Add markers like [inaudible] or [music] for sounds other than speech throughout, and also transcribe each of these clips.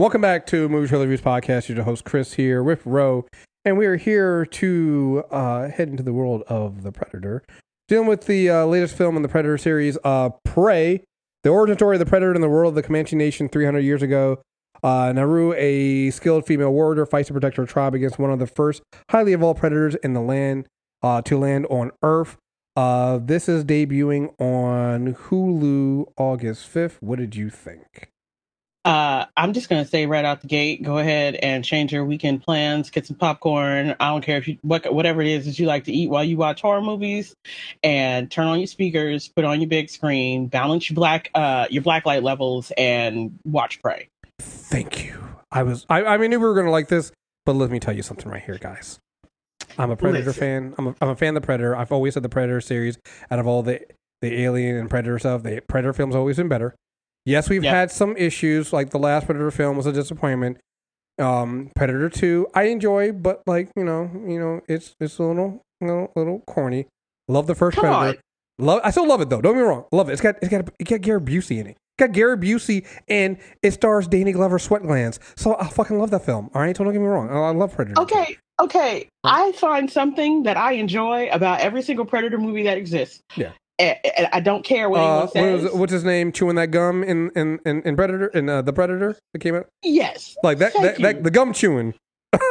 Welcome back to Movie Trailer Reviews Podcast. You're the host Chris here with Ro, and we are here to uh, head into the world of the Predator, dealing with the uh, latest film in the Predator series, uh, Prey, the origin story of the Predator in the world of the Comanche Nation 300 years ago. Uh, Naru, a skilled female warrior, fights to protect her tribe against one of the first highly evolved predators in the land uh, to land on Earth. Uh, this is debuting on Hulu August 5th. What did you think? Uh, I'm just gonna say right out the gate, go ahead and change your weekend plans. Get some popcorn. I don't care if you what whatever it is that you like to eat while you watch horror movies, and turn on your speakers, put on your big screen, balance your black uh your black light levels, and watch Prey. Thank you. I was I, I knew we were gonna like this, but let me tell you something right here, guys. I'm a Predator Listen. fan. I'm a, I'm a fan of the Predator. I've always said the Predator series out of all the the Alien and Predator stuff, the Predator films always been better. Yes, we've Yeah. had some issues. Like the last Predator film was a disappointment. Um, Predator Two, I enjoy, but like you know, you know, it's it's a little little, little corny. Love the first Come Predator. Love, I still love it though. Don't get me wrong, love it. It's got it's got it got Gary Busey in it. It's got Gary Busey and it stars Danny Glover sweat glands. So I fucking love that film. All right, so don't get me wrong. I, I love Predator. Okay, okay. I find something that I enjoy about every single Predator movie that exists. Yeah. And I don't care what Uh, anyone says. what's his name? Chewing that gum in in in, in Predator in uh, the Predator that came out yes. like that that, that the gum chewing.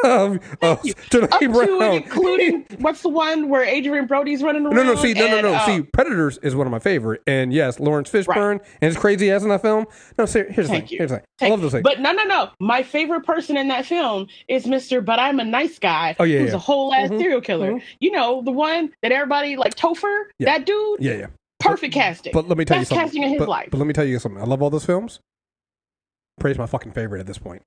Of of you. Janae Up to Brown. including what's the one where Adrien Brody's running around? No, no, see, no, no, and, no. uh, see, Predators is one of my favorite, and yes, Laurence Fishburne and his crazy ass in that film. No, ser- here's the Thank thing. you. Here's the thing. I love those things. But no, no, no. My favorite person in that film is Mr. But I'm a Nice Guy, Oh, yeah, who's yeah. a whole ass Mhm, serial killer. mhm. You know, the one that everybody like Topher, Yeah. that dude, yeah, yeah. perfect casting. But let me tell Best you something. casting in his but, life. but let me tell you something. I love all those films. Prey's my fucking favorite at this point.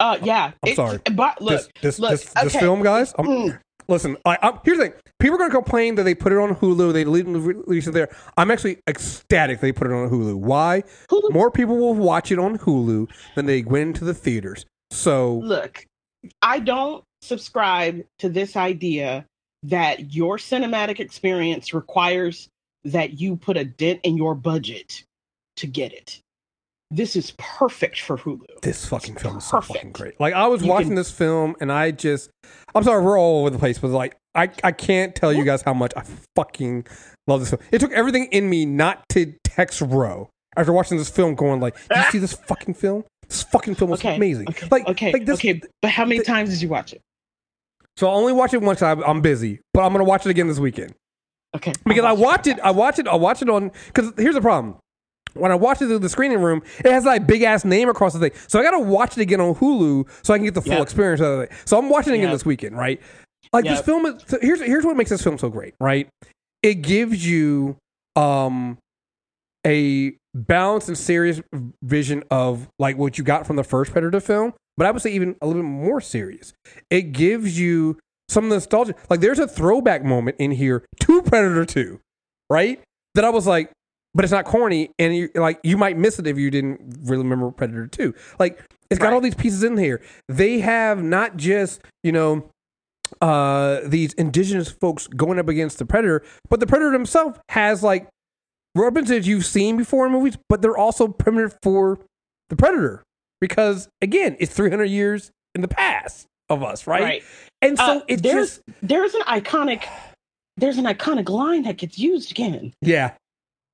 Uh, yeah. I'm It- sorry. But look, this this look, this, this okay. film, guys. Mm. Listen, I, I'm, here's the thing. People are going to complain that they put it on Hulu. They le- release it there. I'm actually ecstatic they put it on Hulu. Why? Hulu- More people will watch it on Hulu than they went into the theaters. So look, I don't subscribe to this idea that your cinematic experience requires that you put a dent in your budget to get it. This is perfect for Hulu. this fucking film is so Perfect. fucking great. Like I was You watching can- this film and I just, I'm sorry, we're all over the place, but like I, I can't tell you guys how much I fucking love this film. It took everything in me not to text Row after watching this film, going like, "You ah! see this fucking film? This fucking film was Okay, amazing." Okay, Like, okay, like this, okay. But how many the- times did you watch it? So I only watch it once. I'm, I'm busy, but I'm gonna watch it again this weekend Okay, because I I'll watched it. I watched it. I watched it on. Because here's the problem. When I watch it through the screening room, it has like big ass name across the thing. So I got to watch it again on Hulu so I can get the full Yep. experience of it. So I'm watching it again Yep. this weekend, right? Like this film is. So here's here's what makes this film so great, right? It gives you um a balanced and serious vision of like what you got from the first Predator film, but I would say even a little bit more serious. It gives you some nostalgia. Like there's a throwback moment in here to Predator 2, right? That I was like, but it's not corny, and you, like you might miss it if you didn't really remember Predator 2. Like it's got Right. all these pieces in here. They have not just you know uh these indigenous folks going up against the predator but the predator himself has like weapons that you've seen before in movies but they're also primitive for the predator because again it's 300 years in the past of us right, Right. and so Uh, it's there's just there's an iconic there's an iconic line that gets used again yeah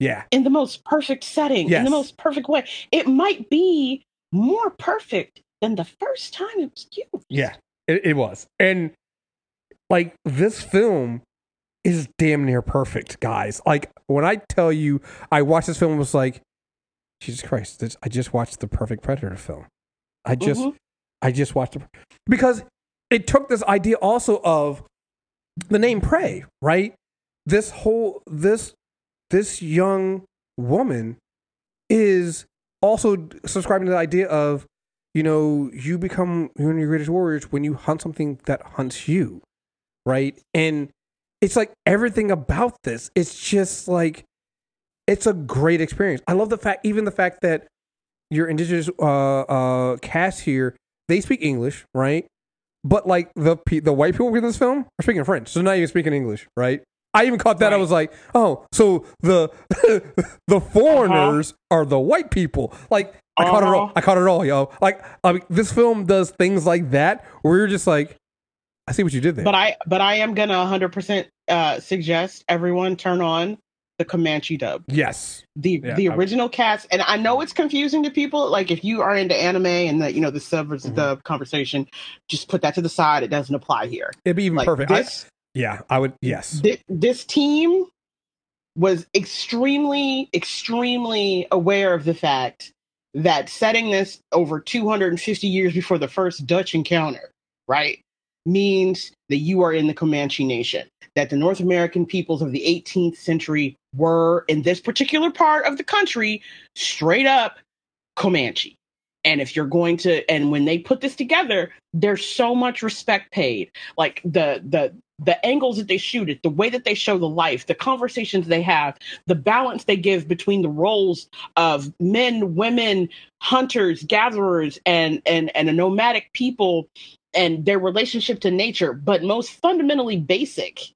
yeah in the most perfect setting in the most perfect way. It might be more perfect than the first time it was used. yeah it, it was and like this film is damn near perfect guys like when i tell you i watched this film it was like jesus christ this, i just watched the perfect predator film i just Mhm. I just watched it because it took this idea also of the name Prey, right? This whole this this young woman is also subscribing to the idea of you know you become one of your greatest warriors when you hunt something that hunts you, right? And it's like everything about this. It's just like it's a great experience. I love the fact, even the fact that your indigenous uh, uh, cast here they speak English, right? But like the the white people in this film are speaking French, so not even speaking English, right? I even caught that. I was like, oh, so the [laughs] the foreigners are the white people. Like I caught it all. Uh-huh. I caught it all, yo. Like, I mean, this film does things like that where you're just like, I see what you did there. But I but I am gonna 100 percent uh, suggest everyone turn on the Comanche dub. yes. the Yeah, the original cast and i know it's confusing to people like if you are into anime and the you know the sub versus Mhm. the conversation just put that to the side it doesn't apply here It'd be even like perfect. This yeah, I would. Yes. thi- this team was extremely extremely aware of the fact that setting this over 250 years before the first dutch encounter right means that you are in the comanche nation that the north american peoples of the 18th century were in this particular part of the country straight up comanche and if you're going to and when they put this together there's so much respect paid like the the the angles that they shoot it the way that they show the life the conversations they have the balance they give between the roles of men women hunters gatherers and and and a nomadic people and their relationship to nature but most fundamentally basic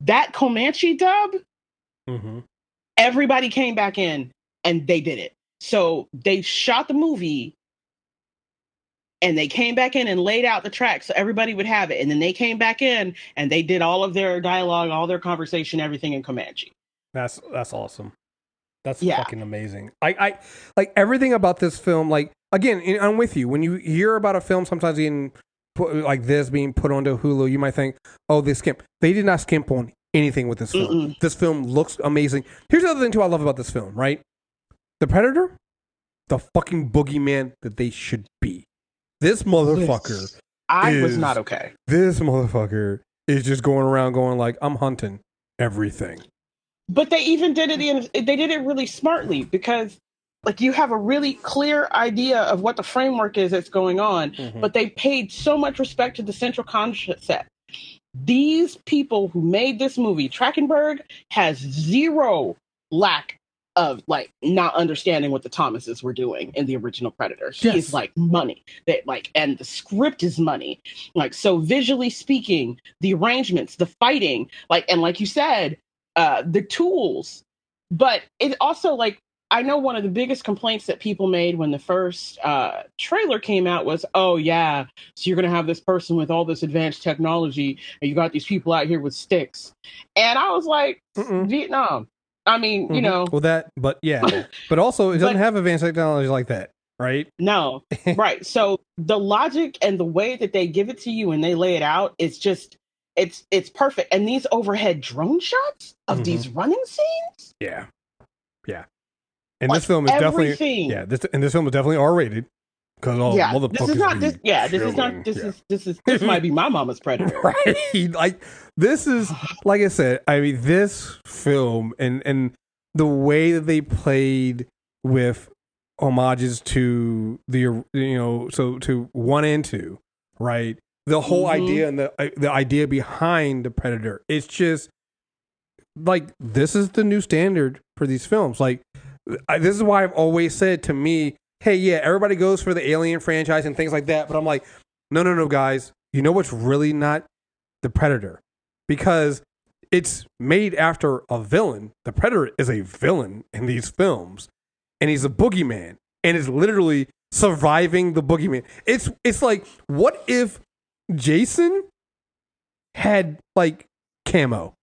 that comanche dub hmm everybody came back in and they did it. So they shot the movie and they came back in and laid out the track so everybody would have it. And then they came back in and they did all of their dialogue, all their conversation, everything in Comanche. That's that's awesome. That's Yeah. fucking amazing. I, I like everything about this film. Like again, I'm with you. When you hear about a film, sometimes put like this being put onto Hulu, you might think, "Oh, they skimp." They did not skimp on anything with this film. Mm-mm. This film looks amazing. Here's the other thing too. I love about this film. Right, the Predator, the fucking boogeyman that they should be. This motherfucker. This- I was not okay. This motherfucker is just going around going like, "I'm hunting everything." But they even did it in they did it really smartly because like you have a really clear idea of what the framework is that's going on, Mhm. but they paid so much respect to the central concept. These people who made this movie, Trachtenberg, has zero lack of like not understanding what the Thomases were doing in the original Predator. Yes. is like money. That like and the script is money. Like so visually speaking, the arrangements, the fighting, like and like you said, uh the tools. But it also like I know one of the biggest complaints that people made when the first uh, trailer came out was, "Oh yeah, so you're gonna have this person with all this advanced technology, and you got these people out here with sticks." And I was like, Mm-mm. "Vietnam." I mean, you Mhm. know, well that, but yeah, but also it doesn't But- have advanced technology like that, right? no, [laughs] right. So the logic and the way that they give it to you and they lay it out, it's just, it's it's perfect. And these overhead drone shots of Mhm. these running scenes, Yeah, yeah. And like this film is definitely yeah. This and this film is definitely R rated because all yeah, this is not this. Yeah, this is not. This Yeah. is this is this might be my mama's predator. [laughs] right. Like this is like I said. I mean, this film and and the way that they played with homages to the you know so to one and two, right? The whole Mhm. idea and the uh, the idea behind the Predator. It's just like this is the new standard for these films. Like I, this is why I've always said to me, hey, yeah, everybody goes for the Alien franchise and things like that, but I'm like, no, no, no, guys. You know what's really not the Predator because it's made after a villain. The Predator is a villain in these films, and he's a boogeyman, and is literally surviving the boogeyman. It's it's like what if Jason had like camo,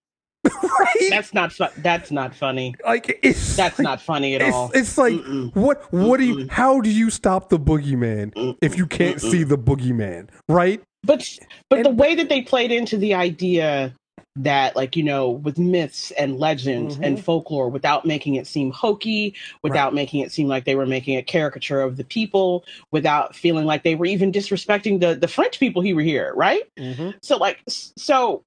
right? That's not fu- that's not funny. like it's That's like- not funny at it's, all. it's like Mm-mm. what what do you how do you stop the boogeyman if you can't Mm-mm. see the boogeyman right But but And- the way that they played into the idea that like you know with myths and legends Mhm. and folklore without making it seem hokey without making it seem like they were making a caricature of the people without feeling like they were even disrespecting the the french people who were here right so like so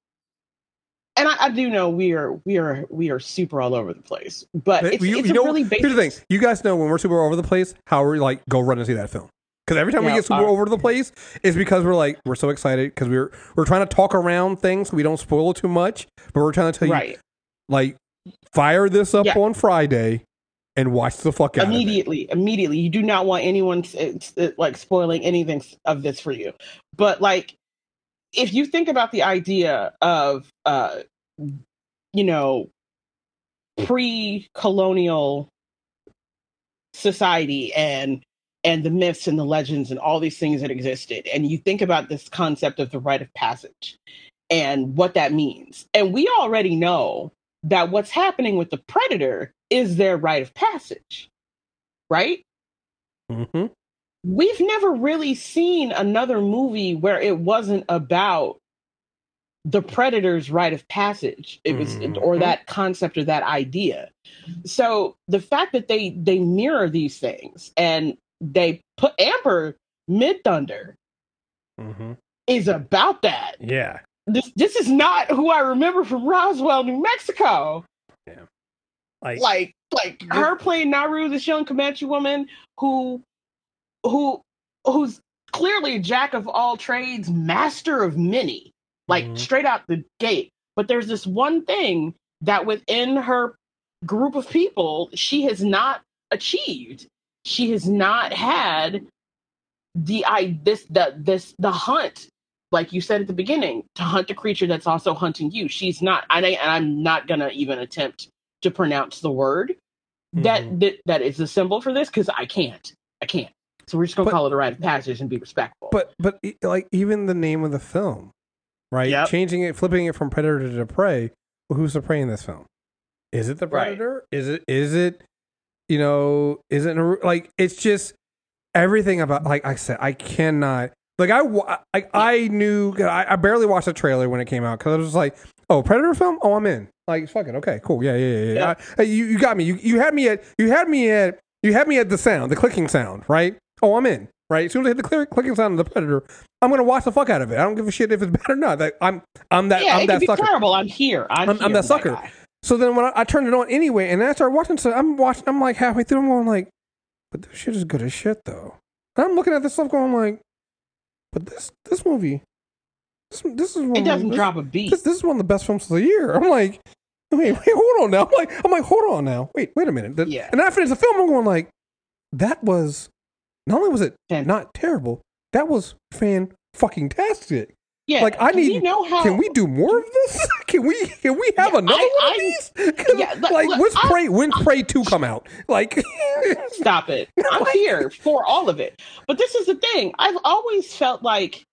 and I, I do know we are we are we are super all over the place but it's, you, it's you know, really basic here's the thing. You guys know when we're super all over the place how we're like go run and see that film. Because every time we get super uh, over the place is because we're like we're so excited because we're we're trying to talk around things so we don't spoil it too much but we're trying to tell you right. like fire this up Yeah. on friday and watch the fuck out immediately immediately. You do not want anyone uh, uh, like spoiling anything of this for you. But like if you think about the idea of uh you know pre-colonial society and and the myths and the legends and all these things that existed and you think about this concept of the rite of passage and what that means and we already know that what's happening with the predator is their rite of passage right Mm-hmm. We've never really seen another movie where it wasn't about the predator's rite of passage it was or Mhm. that concept or that idea so the fact that they they mirror these things and they put amber mid thunder Mm-hmm. is about that Yeah. this this is not who i remember from roswell new mexico Like, like like her playing Naru, this young Comanche woman who who who's clearly jack of all trades, master of many, like Mhm. straight out the gate. But there's this one thing that within her group of people she has not achieved. She has not had the I this the this the hunt, like you said at the beginning, to hunt a creature that's also hunting you. She's not. And, I, and I'm not gonna even attempt to pronounce the word that Mhm. that that is the symbol for this because I can't. I can't. So we're just gonna But- call it a rite of passage and be respectful. but but like even the name of the film, right? Yep. Changing it, flipping it from predator to prey. Well, who's the prey in this film? Is it the Right. predator? Is it is it you know? Is it like it's just everything about like I said I cannot like I I, I knew I, I barely watched the trailer when it came out because I was just like oh predator film oh I'm in like fuck it okay cool yeah yeah yeah, yeah. I- you you got me you you had me at you had me at you had me at the sound the clicking sound right oh I'm in right as soon as I hit the clear, clicking sound of the predator I'm gonna watch the fuck out of it I don't give a shit if it's [laughs] bad or not like, I'm I'm that yeah, I'm it that could be sucker terrible. I'm here. I'm, I'm- here I'm that sucker. so then when I, I turned it on anyway, and I started watching, so I'm watching. I'm like halfway through. I'm going like, but this shit is good as shit though. And I'm looking at this stuff, going like, but this this movie, this this is one It of doesn't the, drop a beat. This, this is one of the best films of the year. I'm like, [laughs] wait, wait, hold on now. I'm like, I'm like, hold on now. Wait, wait a minute. The- Yeah. And I finished the film. I'm going like, that was not only was it Fan- not terrible, that was fan fucking tastic. yeah, like, I need- know how Can we do more of this? [laughs] Can we can we have Yeah, another I- one of I- these? [laughs] yeah, [laughs] like look, when's I- Prey when's Prey two come out? Like stop it? I'm here for all of it. But this is the thing. I've always felt like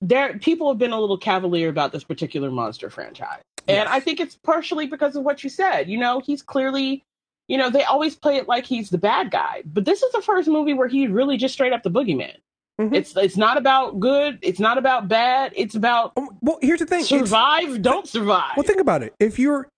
there people have been a little cavalier about this particular monster franchise. Yes. And I think it's partially because of what you said. You know, he's clearly you know, they always play it like he's the bad guy. But this is the first movie where he really just straight up the boogeyman. Mhm. It's it's not about good, it's not about bad, it's about Um, well, here's the thing. It's- survive, don't survive. Well, think about it. If you're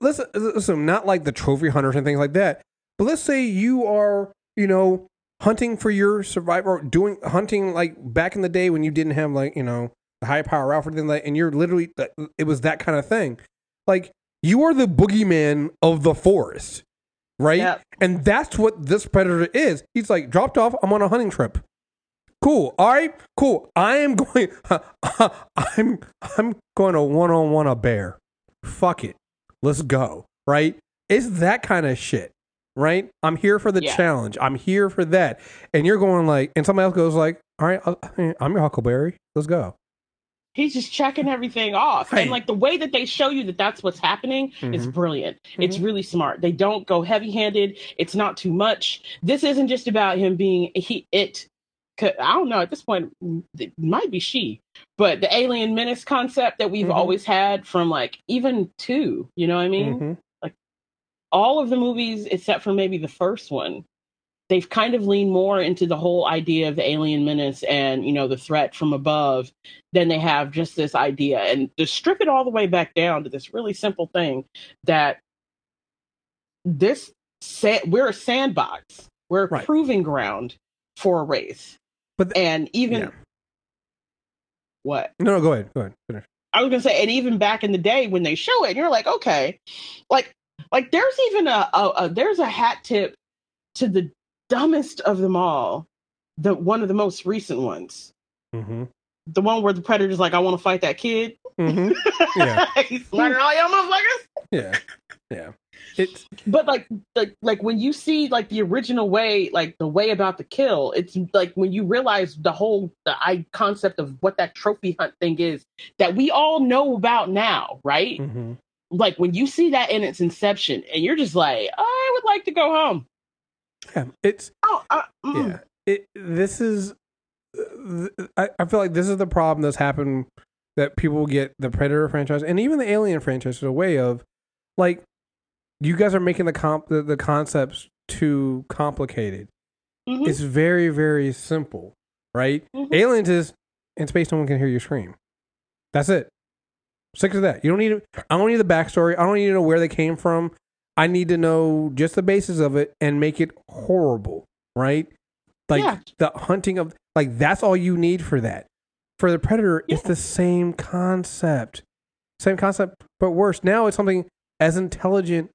let's listen, not like the trophy hunters and things like that, but let's say you are, you know, hunting for your survivor, doing hunting like back in the day when you didn't have like you know the high power rifle, thing like, and you're literally it was that kind of thing. Like you are the boogeyman of the forest, right? Yep. And that's what this predator is. He's like dropped off. I'm on a hunting trip. Cool. All right. Cool. I am [laughs] going. I'm I'm going to one on one a bear. Fuck it. Let's go. Right. It's that kind of shit. Right. I'm here for the Yeah. challenge. I'm here for that. And you're going like, and somebody else goes like, all right, I'm your Huckleberry. Let's go. He's just checking everything off. Right. and like the way that they show you that that's what's happening is Mhm. brilliant. It's really smart. They don't go heavy handed it's not too much. This isn't just about him being he it i don't know. At this point it might be she. But the alien menace concept that we've Mhm. always had from like even two you know what i mean? Mhm. all of the movies except for maybe the first one they've kind of leaned more into the whole idea of the alien menace and you know the threat from above than they have just this idea and to strip it all the way back down to this really simple thing that this sa- we're a sandbox we're a Right. proving ground for a race But th- and even yeah. what No, no, go ahead. Go ahead. Finish. I was gonna say, and even back in the day when they show it, you're like, okay, like, like there's even a, a, a there's a hat tip to the dumbest of them all, the one of the most recent ones, Mm-hmm. the one where the predator's like, I want to fight that kid. Mm-hmm. Yeah. [laughs] He's slaughtering all y'all motherfuckers. Yeah. Yeah. It's But like, like, like when you see like the original way, like the way about the kill, it's like when you realize the whole the I concept of what that trophy hunt thing is that we all know about now, right? Yeah, it's Oh, uh, mm. yeah. It this is. uh, I, I feel like this is the problem that's happened that people get the Predator franchise and even the Alien franchise is a way of like you guys are making the comp the, the concepts too complicated. Mhm. It's very very simple, right? Mhm. Aliens is in space. No one can hear you scream. That's it. Stick to that. You don't need. I don't need the backstory. I don't need to know where they came from. I need to know just the basis of it and make it horrible, right? Like Yeah. the hunting of like that's all you need for that. For the predator, it's the same concept, same concept, but worse. Now it's something as intelligent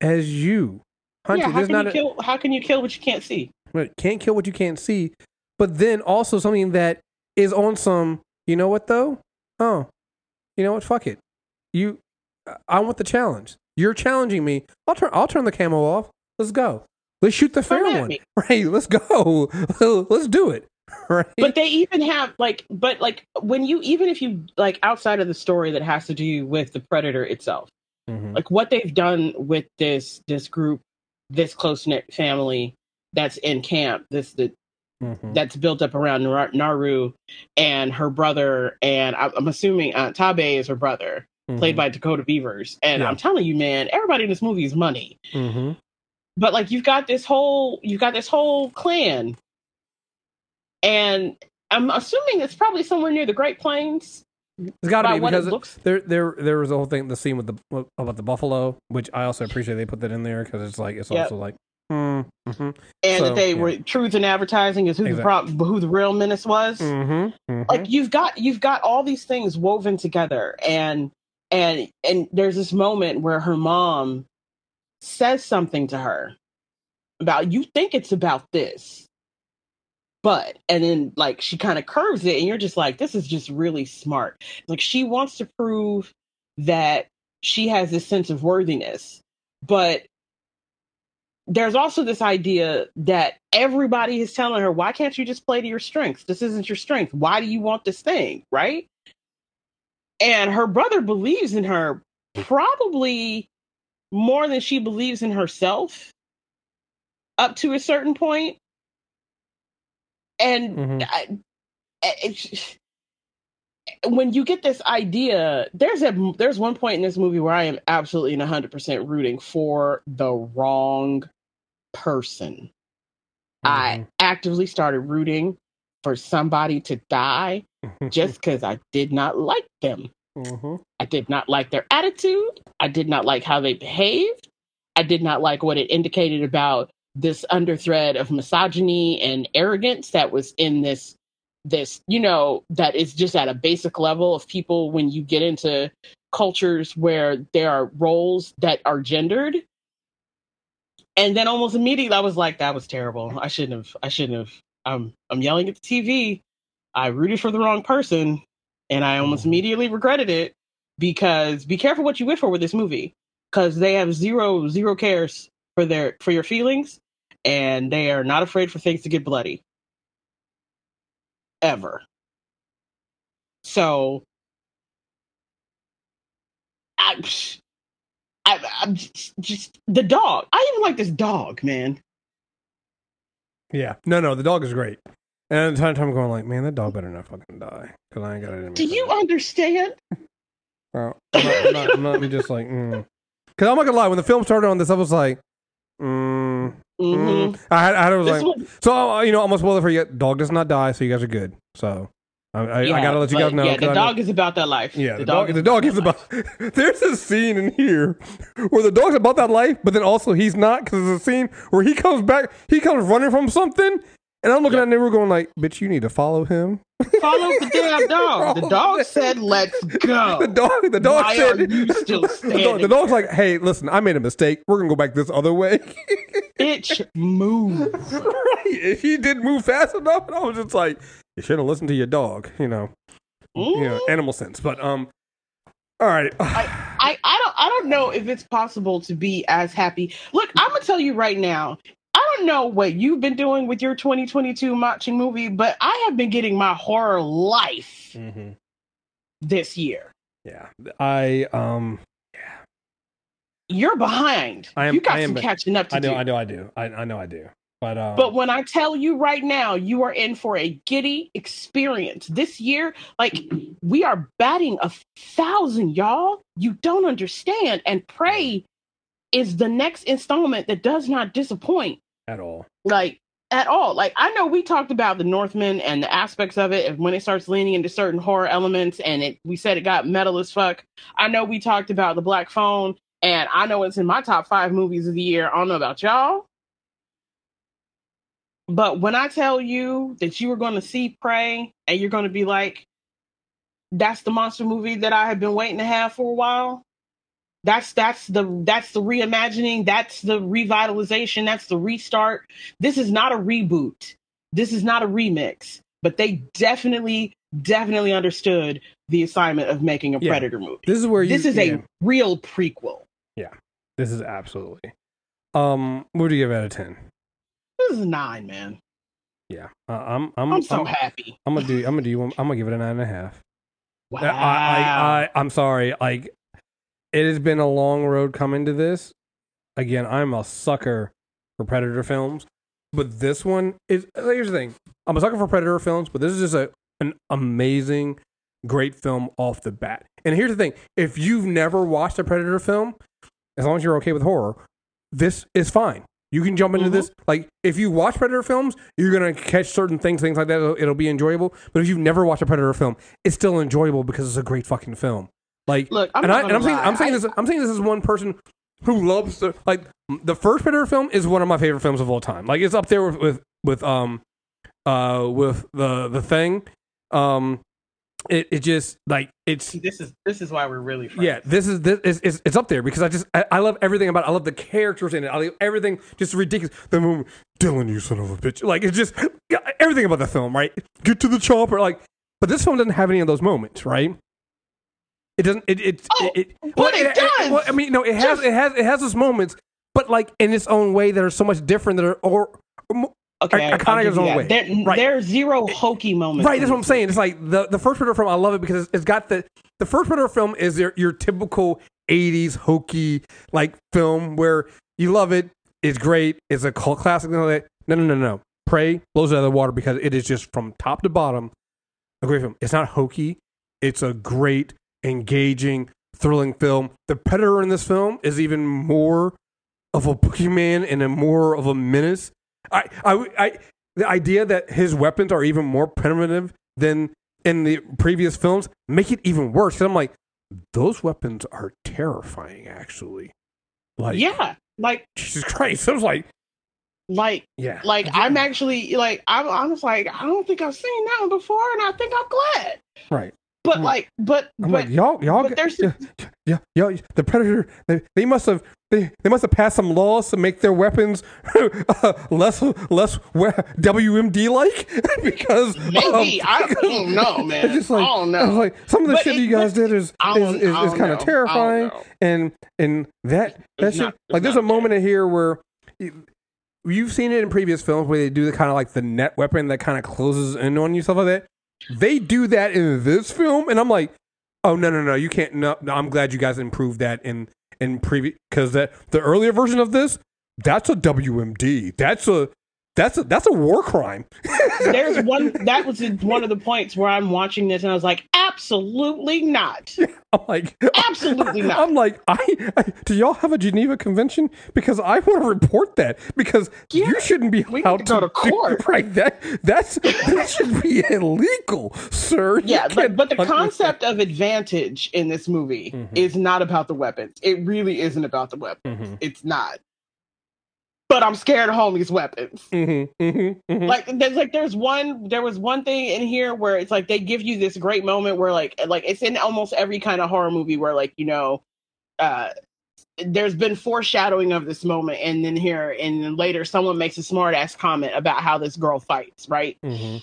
as you. Hunting. yeah, how can not you a, kill? How can you kill what you can't see? Can't kill what you can't see. But then also something that is on some, you know what though? Oh, you know what? Fuck it. You, I want the challenge. You're challenging me. I'll turn. I'll turn the camo off. Let's go. Let's shoot the fair one. me. [laughs] Right. Let's go. [laughs] Let's do it. [laughs] Right. But they even have like, but like when you even if you like outside of the story that has to do with the predator itself, Mhm. like what they've done with this this group, this close knit family that's in camp, this the Mhm. that's built up around Naru and her brother, and I'm assuming uh, Taabe is her brother, played Mhm. by Dakota Beavers. And Yeah. I'm telling you, man, everybody in this movie is money. Mhm. But like you've got this whole you've got this whole clan, and I'm assuming it's probably somewhere near the Great Plains. It's got to be what it because looks- there, there, there was a whole thing, the scene with the about the buffalo, which I also appreciate they put that in there because it's like it's Yep. also like, mm, mm-hmm, And So, that they yeah. were truth in advertising is who the pro- who the real menace was. mm-hmm, like you've got you've got all these things woven together and and and there's this moment where her mom says something to her about you think it's about this but and then like she kind of curves it and you're just like this is just really smart like she wants to prove that she has this sense of worthiness but there's also this idea that everybody is telling her, why can't you just play to your strengths? This isn't your strength. Why do you want this thing? Right. And her brother believes in her probably more than she believes in herself up to a certain point. And Mhm. I, it's, when you get this idea, there's a there's one point in this movie where I am absolutely and 100% rooting for the wrong person. I actively started rooting for somebody to die [laughs] just because I did not like them. Mhm. I did not like their attitude. I did not like how they behaved. I did not like what it indicated about this underthread of misogyny and arrogance that was in this this you know that is just at a basic level of people when you get into cultures where there are roles that are gendered and then almost immediately i was like that was terrible i shouldn't have i shouldn't have i'm i'm yelling at the tv i rooted for the wrong person and i almost Mhm. immediately regretted it because be careful what you wish for with this movie because they have zero zero cares for their for your feelings and they are not afraid for things to get bloody ever so I, I, I'm just, just the dog. I even like this dog, man. Yeah. No, no, the dog is great. And at the time, I'm going like, man, that dog better not fucking die because I ain't got it in. Do you understand? [laughs] Well, I'm, not, I'm, not, I'm not- I'm just like, mm. Because I'm not gonna lie, when the film started on this, I was like, mm, hmm mm. I had, I I was This like, was- so uh, you know, almost spoil it for you. Dog does not die, so you guys are good. So I, I, I gotta let you guys know. Yeah, the know- dog is about that life. Yeah, the, dog. The dog is about. [laughs] There's a scene in here where the dog's about that life, but then also he's not because there's a scene where he comes back. He comes running from something, and I'm looking Yep. at Naru going like, "Bitch, you need to follow him." Follow the damn [laughs] dog. The dog said, "Let's go." [laughs] The dog. The dog Why said. are you still the, dog, standing the dog's like, "Hey, listen, I made a mistake. We're gonna go back this other way." Bitch, move. right? If he didn't move fast enough, and I was just like, "You should have listened to your dog." You know, you know, animal sense. But um, all right. [sighs] I, I don't I don't know if it's possible to be as happy. Look, I'm gonna tell you right now. I don't know what you've been doing with your 2022 matching movie, but I have been getting my horror life mm-hmm. this year. Yeah, I um. Yeah. You're behind. I am- you got I some be- catching up to I know, do. I know, I do. I, I know, I do. But uh, But when I tell you right now, you are in for a giddy experience. This year, like we are batting a thousand, y'all. You don't understand. And Prey is the next installment that does not disappoint. at all. Like at all. Like I know we talked about the Northman and the aspects of it and when it starts leaning into certain horror elements and it we said it got metal as fuck. I know we talked about the Black Phone and I know it's in my top five movies of the year. I don't know about y'all. But when I tell you that you are going to see Prey and you're going to be like, that's the monster movie that I have been waiting to have for a while. That's that's the that's the reimagining, that's the revitalization, that's the restart. This is not a reboot. This is not a remix, but they definitely definitely understood the assignment of making a Yeah. Predator movie. This is where you. This is yeah, a real prequel. Yeah. This is absolutely. Um, what do you give out of ten? This is a 9, man. Yeah, uh, I'm. I'm. I'm so I'm, happy. I'm gonna do. I'm gonna do. I'm gonna give it a nine and a half. Wow. I, I, I, I'm sorry. Like, it has been a long road coming to this. Again, I'm a sucker for Predator films, but this one is. Here's the thing: I'm a sucker for Predator films, but this is just a an amazing, great film off the bat. And here's the thing: if you've never watched a Predator film, as long as you're okay with horror, this is fine. You can jump into Mhm. this. Like, if you watch Predator films, you're gonna catch certain things, things like that. It'll, it'll be enjoyable. But if you've never watched a Predator film, it's still enjoyable because it's a great fucking film. Like, Look, I'm and I and I'm saying. I'm saying I- this I'm saying this is one person who loves the like the first Predator film is one of my favorite films of all time. Like, it's up there with with, with um uh with the the thing. Um, it it just like it's See, this is this is why we're really friends. yeah, this is this is it's, it's up there because I just I, I love everything about it. I love the characters in it. I love everything just ridiculous. The movie, Dillon, you son of a bitch. Like it's just everything about the film, right? Get to the chopper, like. But this film doesn't have any of those moments, right? It doesn't. It it Oh, it, but it does! well, I mean, no, it has Just- it has it has those moments, but like in its own way that are so much different that are or. Okay, kinda I'll goes that. way. There, Right. there are zero hokey moments. Right, that's what I'm saying. It's like the the first Predator film. I love it because it's, it's got the the first Predator film is your your typical '80s hokey like film where you love it. It's great. It's a cult classic. And all that. No, no, no, no. Prey blows it out of the water because it is just from top to bottom a great film. It's not hokey. It's a great, engaging, thrilling film. The Predator in this film is even more of a boogeyman and a more of a menace. I, I, I, the idea that his weapons are even more primitive than in the previous films make it even worse. Because I'm like, those weapons are terrifying. Actually, like, yeah, like Jesus Christ. [laughs] I was like, like yeah, like I'm actually like I'm I was like I don't think I've seen that one before, and I think I'm glad. right. But I'm like, but I'm but like, y'all, y'all, but there's- [laughs] yeah, yeah, yeah, the predator. They, they must have, they, they must have passed some laws to make their weapons [laughs] uh, less, less WMD like [laughs] because maybe um, I don't know, [laughs] man. it's just like, I don't know. like, some of the But shit it- you guys did is is, is, is kind of terrifying, and and that that It's shit, not- like there's a moment in here where. you- You've seen it in previous films where they do the kind of like the net weapon that kind of closes in on you, stuff like that. They do that in this film, and I'm like, oh no, no, no, you can't. No, no I'm glad you guys improved that in in previous because that the earlier version of this, that's a WMD. That's a that's a that's a war crime. [laughs] There's one that was one of the points where I'm watching this, and I was like, absolutely not, I'm like, absolutely [laughs] not. I'm like, I, I do y'all have a Geneva Convention? Because I want to report that because Yeah, you shouldn't be allowed to go to do- court. [laughs] right? That that's that should be illegal, sir. Yeah, but, but the understand. concept of advantage in this movie Mhm. is not about the weapons. It really isn't about the weapons. Mhm, It's not. But I'm scared of homie's weapons. mhm, mhm, mhm. Like there's like there's one there was one thing in here where it's like they give you this great moment where like like it's in almost every kind of horror movie where like you know uh there's been foreshadowing of this moment and then here and then later someone makes a smart ass comment about how this girl fights right Mhm.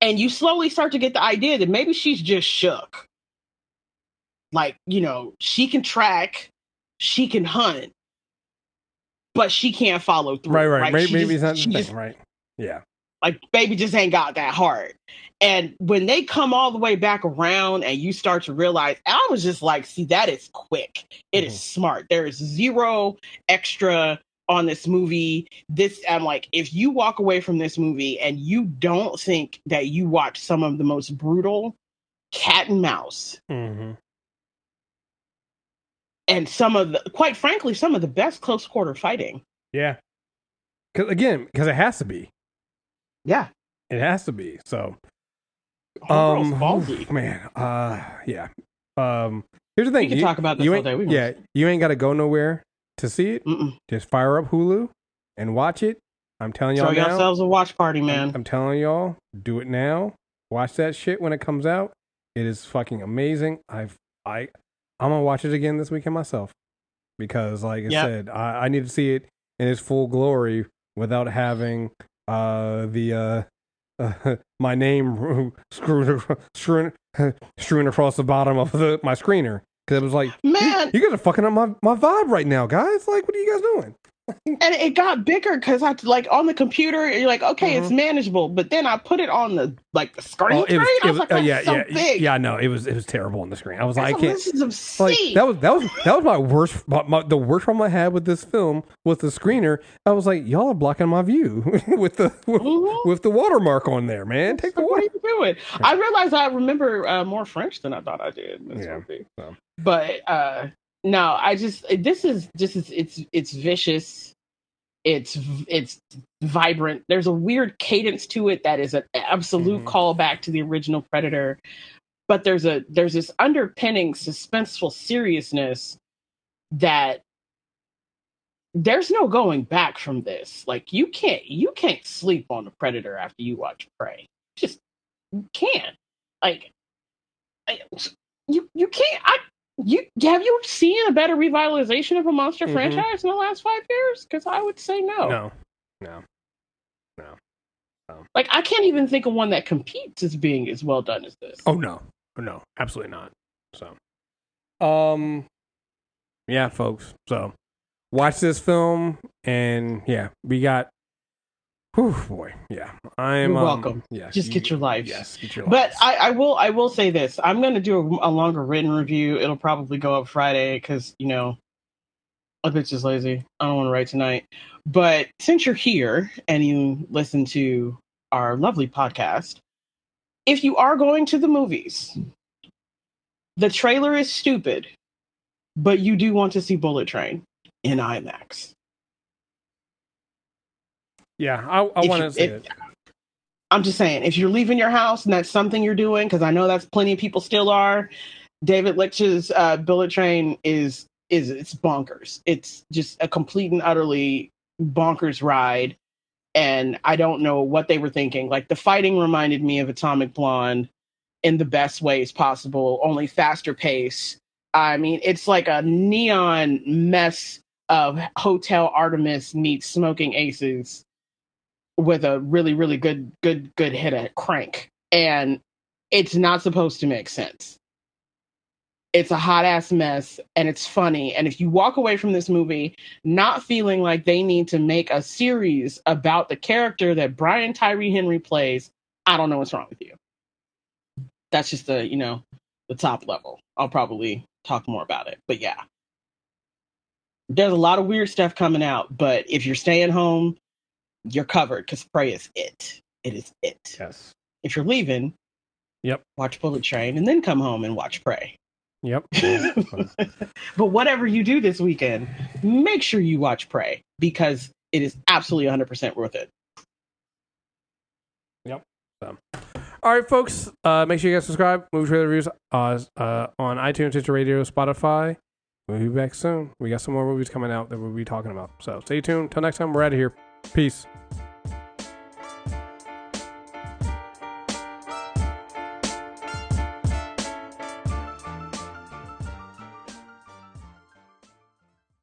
and you slowly start to get the idea that maybe she's just shook like you know she can track she can hunt but she can't follow through Right, right. Maybe, She maybe just- not the just right? Yeah. like baby just ain't got that heart. And when they come all the way back around and you start to realize, I was just like, see, that is quick. It is Mhm. smart. There is zero extra on this movie. This I'm like, if you walk away from this movie and you don't think that you watch some of the most brutal cat and mouse Mm-hmm. And some of the quite frankly, some of the best close quarter fighting. Yeah. Cause again, because it has to be. Yeah. It has to be. So um ballsy. [sighs] man. Uh yeah. Um here's the thing. We can you, talk about this all day. Yeah, you ain't gotta go nowhere to see it. Mm-mm. Just fire up Hulu and watch it. I'm telling y'all Throw now. yourselves a watch party, I'm- man. I'm, telling y'all, do it now. Watch that shit when it comes out. It is fucking amazing. I've I I'm gonna watch it again this weekend myself because, like I Yep. said, I, I need to see it in its full glory without having uh the uh, uh [laughs] my name [laughs] screwed strewn, [laughs] strewn across the bottom of the my screener because it was like Man, you guys are fucking up my my vibe right now, guys. Like, what are you guys doing? And it got bigger because I like on the computer. You're like, okay, it's Mhm. manageable, but then I put it on the like the screen Oh, tray. and I was like, uh, yeah, so yeah, big. yeah. No, it was it was terrible on the screen. I was like, I can't. This is like obscene. that was that was that was my worst my, my, the worst problem I had with this film with the screener. I was like, y'all are blocking my view [laughs] with the with, Mhm. with the watermark on there, man. Take the Like, what water. are you doing? I realized I remember uh, more French than I thought I did. in this Yeah, so. But uh, no, I just this is just it's it's it's vicious. It's it's vibrant. There's a weird cadence to it that is an absolute Mhm. callback to the original Predator. But there's a there's this underpinning suspenseful seriousness that there's no going back from this. Like you can't you can't sleep on the Predator after you watch Prey. Just you can't. Like I- you you can't. I you have you seen a better revitalization of a monster Mhm. franchise in the last five years? Because I would say no. No, no. Like I can't even think of one that competes as being as well done as this. Oh no, no, absolutely not. So, um, yeah, folks. So, watch this film, and yeah, we got. Whew, boy, yeah, I'm You're um, welcome. Yes, Just get your life. Yes, get your But. I, I will I will say this. I'm going to do a, a longer written review. It'll probably go up Friday because you know, a bitch is lazy. I don't want to write tonight. But since you're here and you listen to our lovely podcast, if you are going to the movies, the trailer is stupid, but you do want to see Bullet Train in IMAX. Yeah, I, I want to see if- it. I'm just saying, if you're leaving your house and that's something you're doing, because I know that's plenty of people still are. David Leitch's uh, Bullet Train is is it's bonkers. It's just a complete and utterly bonkers ride, and I don't know what they were thinking. Like the fighting reminded me of Atomic Blonde in the best ways possible, only faster pace. I mean, it's like a neon mess of Hotel Artemis meets Smoking Aces with a really really good good good hit at crank. And it's not supposed to make sense. It's a hot ass mess and it's funny. And if you walk away from this movie not feeling like they need to make a series about the character that Brian Tyree Henry plays I don't know what's wrong with you. That's just the you know the top level. I'll probably talk more about it but yeah. There's a lot of weird stuff coming out but if you're staying home you're covered because Prey is it. It is it. Yes. If you're leaving, Yep. watch Bullet Train and then come home and watch Prey. Yep. [laughs] but whatever you do this weekend, make sure you watch Prey because it is absolutely 100% worth it. Yep. So. All right, folks. Uh, make sure you guys subscribe. Movie trailer reviews uh, uh, on iTunes, Stitcher Radio, Spotify. We'll be back soon. We got some more movies coming out that we'll be talking about. So stay tuned. Till next time, we're out of here. Peace.